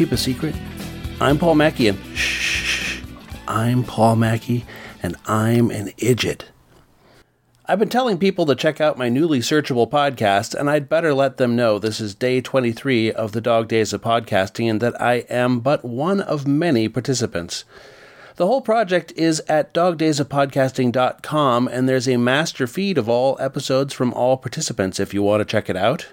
keep a secret? I'm Paul Mackey and shh, I'm Paul Mackey and I'm an idiot. I've been telling people to check out my newly searchable podcast, and I'd better let them know this is day 23 of the Dog Days of Podcasting and that I am but one of many participants. The whole project is at dogdaysofpodcasting.com, and there's a master feed of all episodes from all participants if you want to check it out.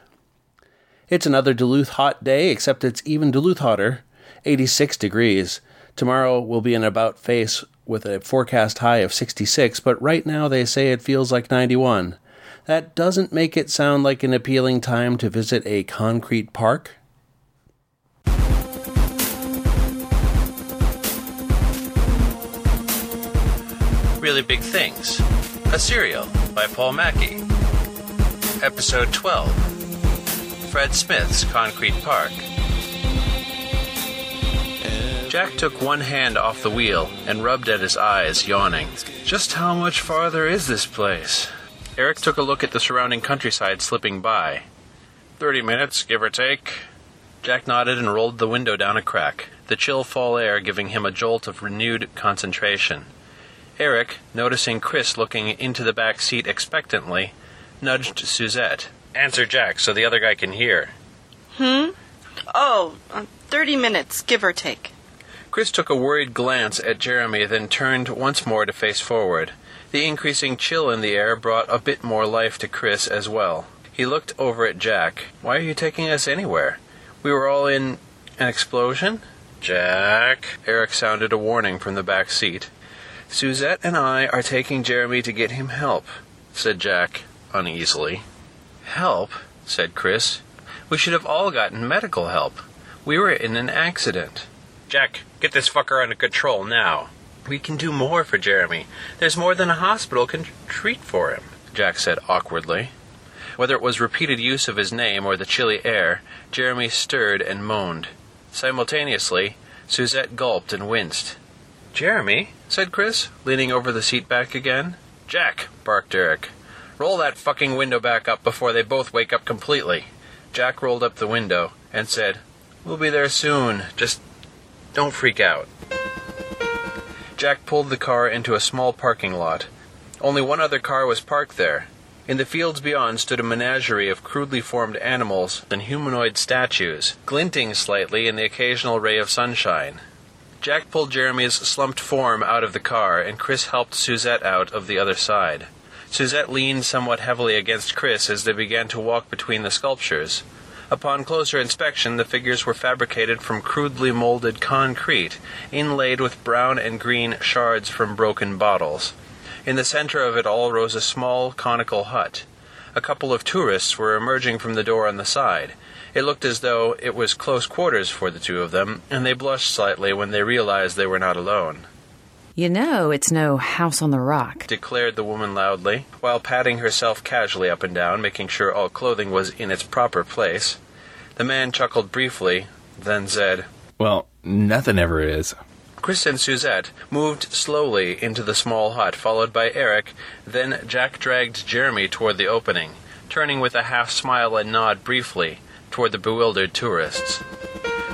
It's another Duluth hot day, except it's even Duluth hotter 86 degrees. Tomorrow will be an about face with a forecast high of 66, but right now they say it feels like 91. That doesn't make it sound like an appealing time to visit a concrete park. Really Big Things, a serial by Paul Mackey. Episode 12 Fred Smith's Concrete Park. Jack took one hand off the wheel and rubbed at his eyes, yawning. Just how much farther is this place? Eric took a look at the surrounding countryside slipping by. Thirty minutes, give or take. Jack nodded and rolled the window down a crack, the chill fall air giving him a jolt of renewed concentration. Eric, noticing Chris looking into the back seat expectantly, nudged Suzette. Answer Jack so the other guy can hear. Hmm? Oh, uh, 30 minutes, give or take. Chris took a worried glance at Jeremy, then turned once more to face forward. The increasing chill in the air brought a bit more life to Chris as well. He looked over at Jack. Why are you taking us anywhere? We were all in an explosion? Jack. Eric sounded a warning from the back seat. Suzette and I are taking Jeremy to get him help, said Jack uneasily. Help? said Chris. We should have all gotten medical help. We were in an accident. Jack, get this fucker under control now. We can do more for Jeremy. There's more than a hospital can treat for him, Jack said awkwardly. Whether it was repeated use of his name or the chilly air, Jeremy stirred and moaned. Simultaneously, Suzette gulped and winced. Jeremy, said Chris, leaning over the seat back again. Jack, barked Eric. Roll that fucking window back up before they both wake up completely. Jack rolled up the window and said, We'll be there soon. Just don't freak out. Jack pulled the car into a small parking lot. Only one other car was parked there. In the fields beyond stood a menagerie of crudely formed animals and humanoid statues, glinting slightly in the occasional ray of sunshine. Jack pulled Jeremy's slumped form out of the car, and Chris helped Suzette out of the other side. Suzette leaned somewhat heavily against Chris as they began to walk between the sculptures. Upon closer inspection, the figures were fabricated from crudely molded concrete, inlaid with brown and green shards from broken bottles. In the center of it all rose a small conical hut. A couple of tourists were emerging from the door on the side. It looked as though it was close quarters for the two of them, and they blushed slightly when they realized they were not alone. You know, it's no house on the rock, declared the woman loudly, while patting herself casually up and down, making sure all clothing was in its proper place. The man chuckled briefly, then said, Well, nothing ever is. Chris and Suzette moved slowly into the small hut, followed by Eric. Then Jack dragged Jeremy toward the opening, turning with a half smile and nod briefly toward the bewildered tourists.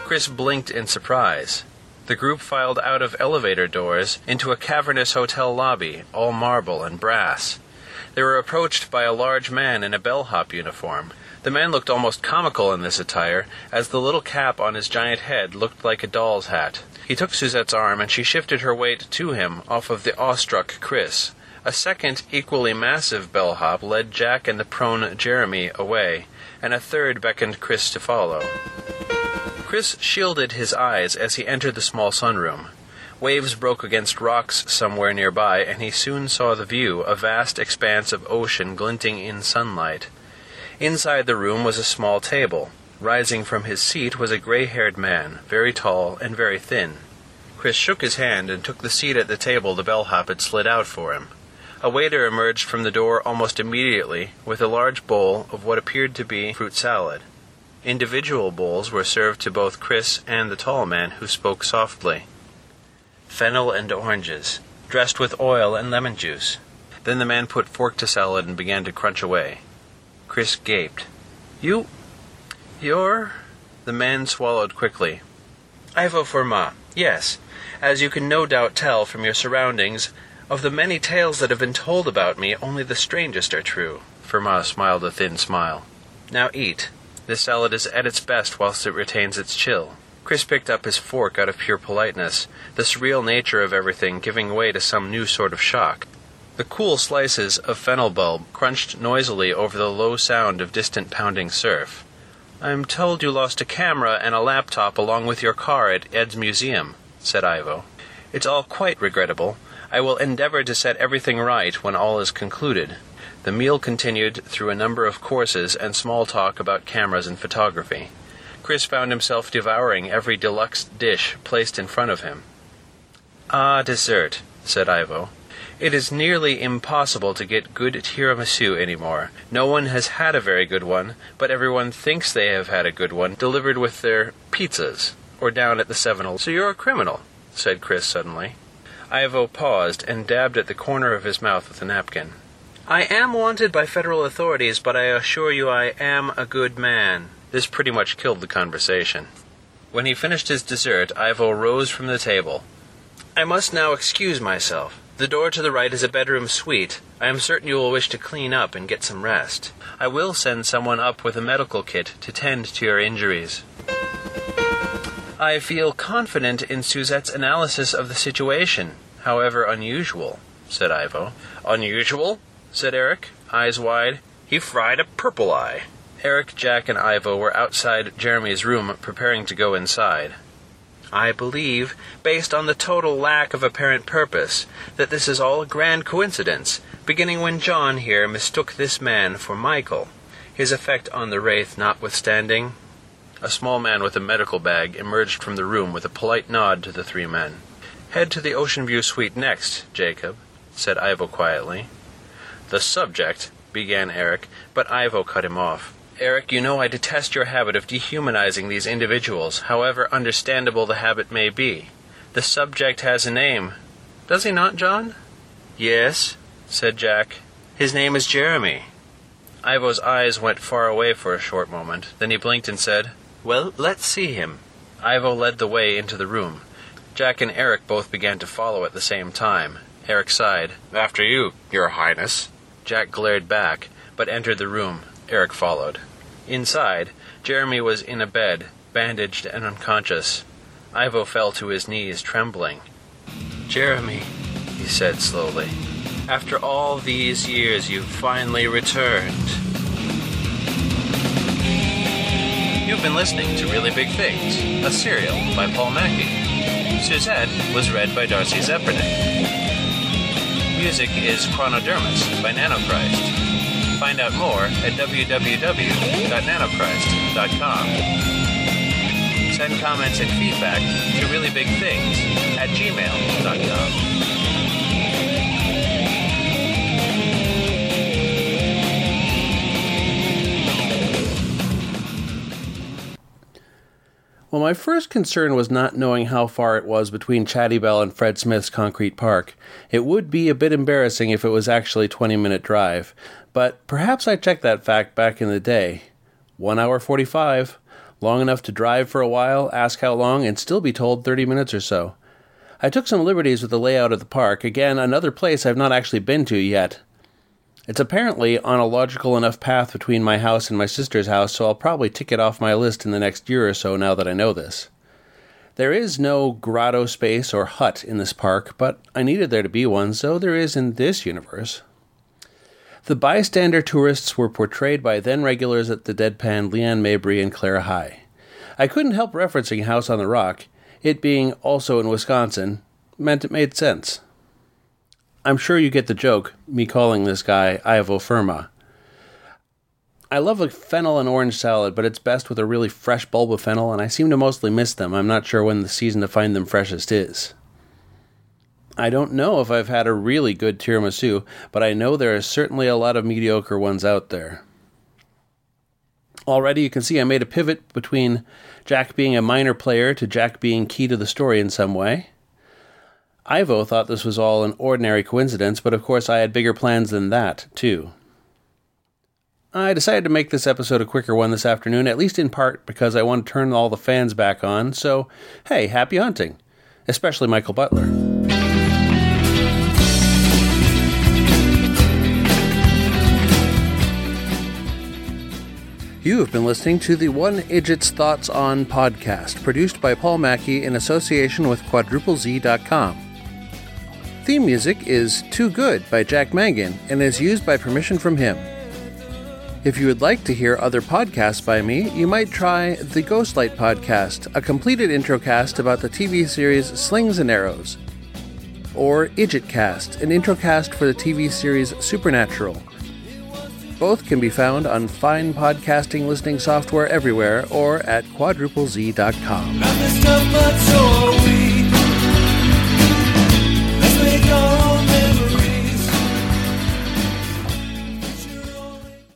Chris blinked in surprise. The group filed out of elevator doors into a cavernous hotel lobby, all marble and brass. They were approached by a large man in a bellhop uniform. The man looked almost comical in this attire, as the little cap on his giant head looked like a doll's hat. He took Suzette's arm, and she shifted her weight to him off of the awestruck Chris. A second, equally massive bellhop led Jack and the prone Jeremy away, and a third beckoned Chris to follow. Chris shielded his eyes as he entered the small sunroom. Waves broke against rocks somewhere nearby, and he soon saw the view, a vast expanse of ocean glinting in sunlight. Inside the room was a small table. Rising from his seat was a gray haired man, very tall and very thin. Chris shook his hand and took the seat at the table the bellhop had slid out for him. A waiter emerged from the door almost immediately with a large bowl of what appeared to be fruit salad. Individual bowls were served to both Chris and the tall man, who spoke softly. Fennel and oranges, dressed with oil and lemon juice. Then the man put fork to salad and began to crunch away. Chris gaped. You. You're. The man swallowed quickly. Ivo Fermat, yes. As you can no doubt tell from your surroundings, of the many tales that have been told about me, only the strangest are true. Fermat smiled a thin smile. Now eat. This salad is at its best whilst it retains its chill. Chris picked up his fork out of pure politeness, the surreal nature of everything giving way to some new sort of shock. The cool slices of fennel bulb crunched noisily over the low sound of distant pounding surf. I'm told you lost a camera and a laptop along with your car at Ed's museum, said Ivo. It's all quite regrettable. I will endeavor to set everything right when all is concluded. The meal continued through a number of courses and small talk about cameras and photography. Chris found himself devouring every deluxe dish placed in front of him. Ah, dessert, said Ivo. It is nearly impossible to get good tiramisu anymore. No one has had a very good one, but everyone thinks they have had a good one delivered with their pizzas or down at the Seven. So you're a criminal, said Chris suddenly. Ivo paused and dabbed at the corner of his mouth with a napkin. I am wanted by federal authorities, but I assure you I am a good man. This pretty much killed the conversation. When he finished his dessert, Ivo rose from the table. I must now excuse myself. The door to the right is a bedroom suite. I am certain you will wish to clean up and get some rest. I will send someone up with a medical kit to tend to your injuries. I feel confident in Suzette's analysis of the situation, however unusual, said Ivo. Unusual? Said Eric, eyes wide. He fried a purple eye. Eric, Jack, and Ivo were outside Jeremy's room preparing to go inside. I believe, based on the total lack of apparent purpose, that this is all a grand coincidence, beginning when John here mistook this man for Michael, his effect on the wraith notwithstanding. A small man with a medical bag emerged from the room with a polite nod to the three men. Head to the Ocean View suite next, Jacob, said Ivo quietly. The subject, began Eric, but Ivo cut him off. Eric, you know I detest your habit of dehumanizing these individuals, however understandable the habit may be. The subject has a name. Does he not, John? Yes, said Jack. His name is Jeremy. Ivo's eyes went far away for a short moment. Then he blinked and said, Well, let's see him. Ivo led the way into the room. Jack and Eric both began to follow at the same time. Eric sighed. After you, Your Highness. Jack glared back, but entered the room. Eric followed. Inside, Jeremy was in a bed, bandaged and unconscious. Ivo fell to his knees, trembling. Jeremy, he said slowly, after all these years you've finally returned. You've been listening to Really Big Things, a serial by Paul Mackey. Suzette was read by Darcy Zeppernick. Music is Chronodermis by Nanochrist. Find out more at www.nanochrist.com. Send comments and feedback to reallyBigThings at gmail.com. Well, my first concern was not knowing how far it was between Chatty Belle and Fred Smith's Concrete Park. It would be a bit embarrassing if it was actually a 20 minute drive, but perhaps I checked that fact back in the day. 1 hour 45. Long enough to drive for a while, ask how long, and still be told 30 minutes or so. I took some liberties with the layout of the park, again, another place I've not actually been to yet. It's apparently on a logical enough path between my house and my sister's house, so I'll probably tick it off my list in the next year or so now that I know this. There is no grotto space or hut in this park, but I needed there to be one, so there is in this universe. The bystander tourists were portrayed by then regulars at the deadpan Leanne Mabry and Clara High. I couldn't help referencing House on the Rock, it being also in Wisconsin, meant it made sense. I'm sure you get the joke, me calling this guy Ivo Fermat. I love a fennel and orange salad, but it's best with a really fresh bulb of fennel, and I seem to mostly miss them. I'm not sure when the season to find them freshest is. I don't know if I've had a really good tiramisu, but I know there are certainly a lot of mediocre ones out there. Already, you can see I made a pivot between Jack being a minor player to Jack being key to the story in some way. Ivo thought this was all an ordinary coincidence, but of course I had bigger plans than that, too. I decided to make this episode a quicker one this afternoon, at least in part because I want to turn all the fans back on, so hey, happy hunting! Especially Michael Butler. You have been listening to the One Idjit's Thoughts On podcast, produced by Paul Mackey in association with QuadrupleZ.com. Theme music is Too Good by Jack Mangan and is used by permission from him. If you would like to hear other podcasts by me, you might try the Ghostlight podcast, a completed intro cast about the TV series Slings and Arrows, or Idjitcast, an intro cast for the TV series Supernatural. Both can be found on fine podcasting listening software everywhere or at quadruplez.com.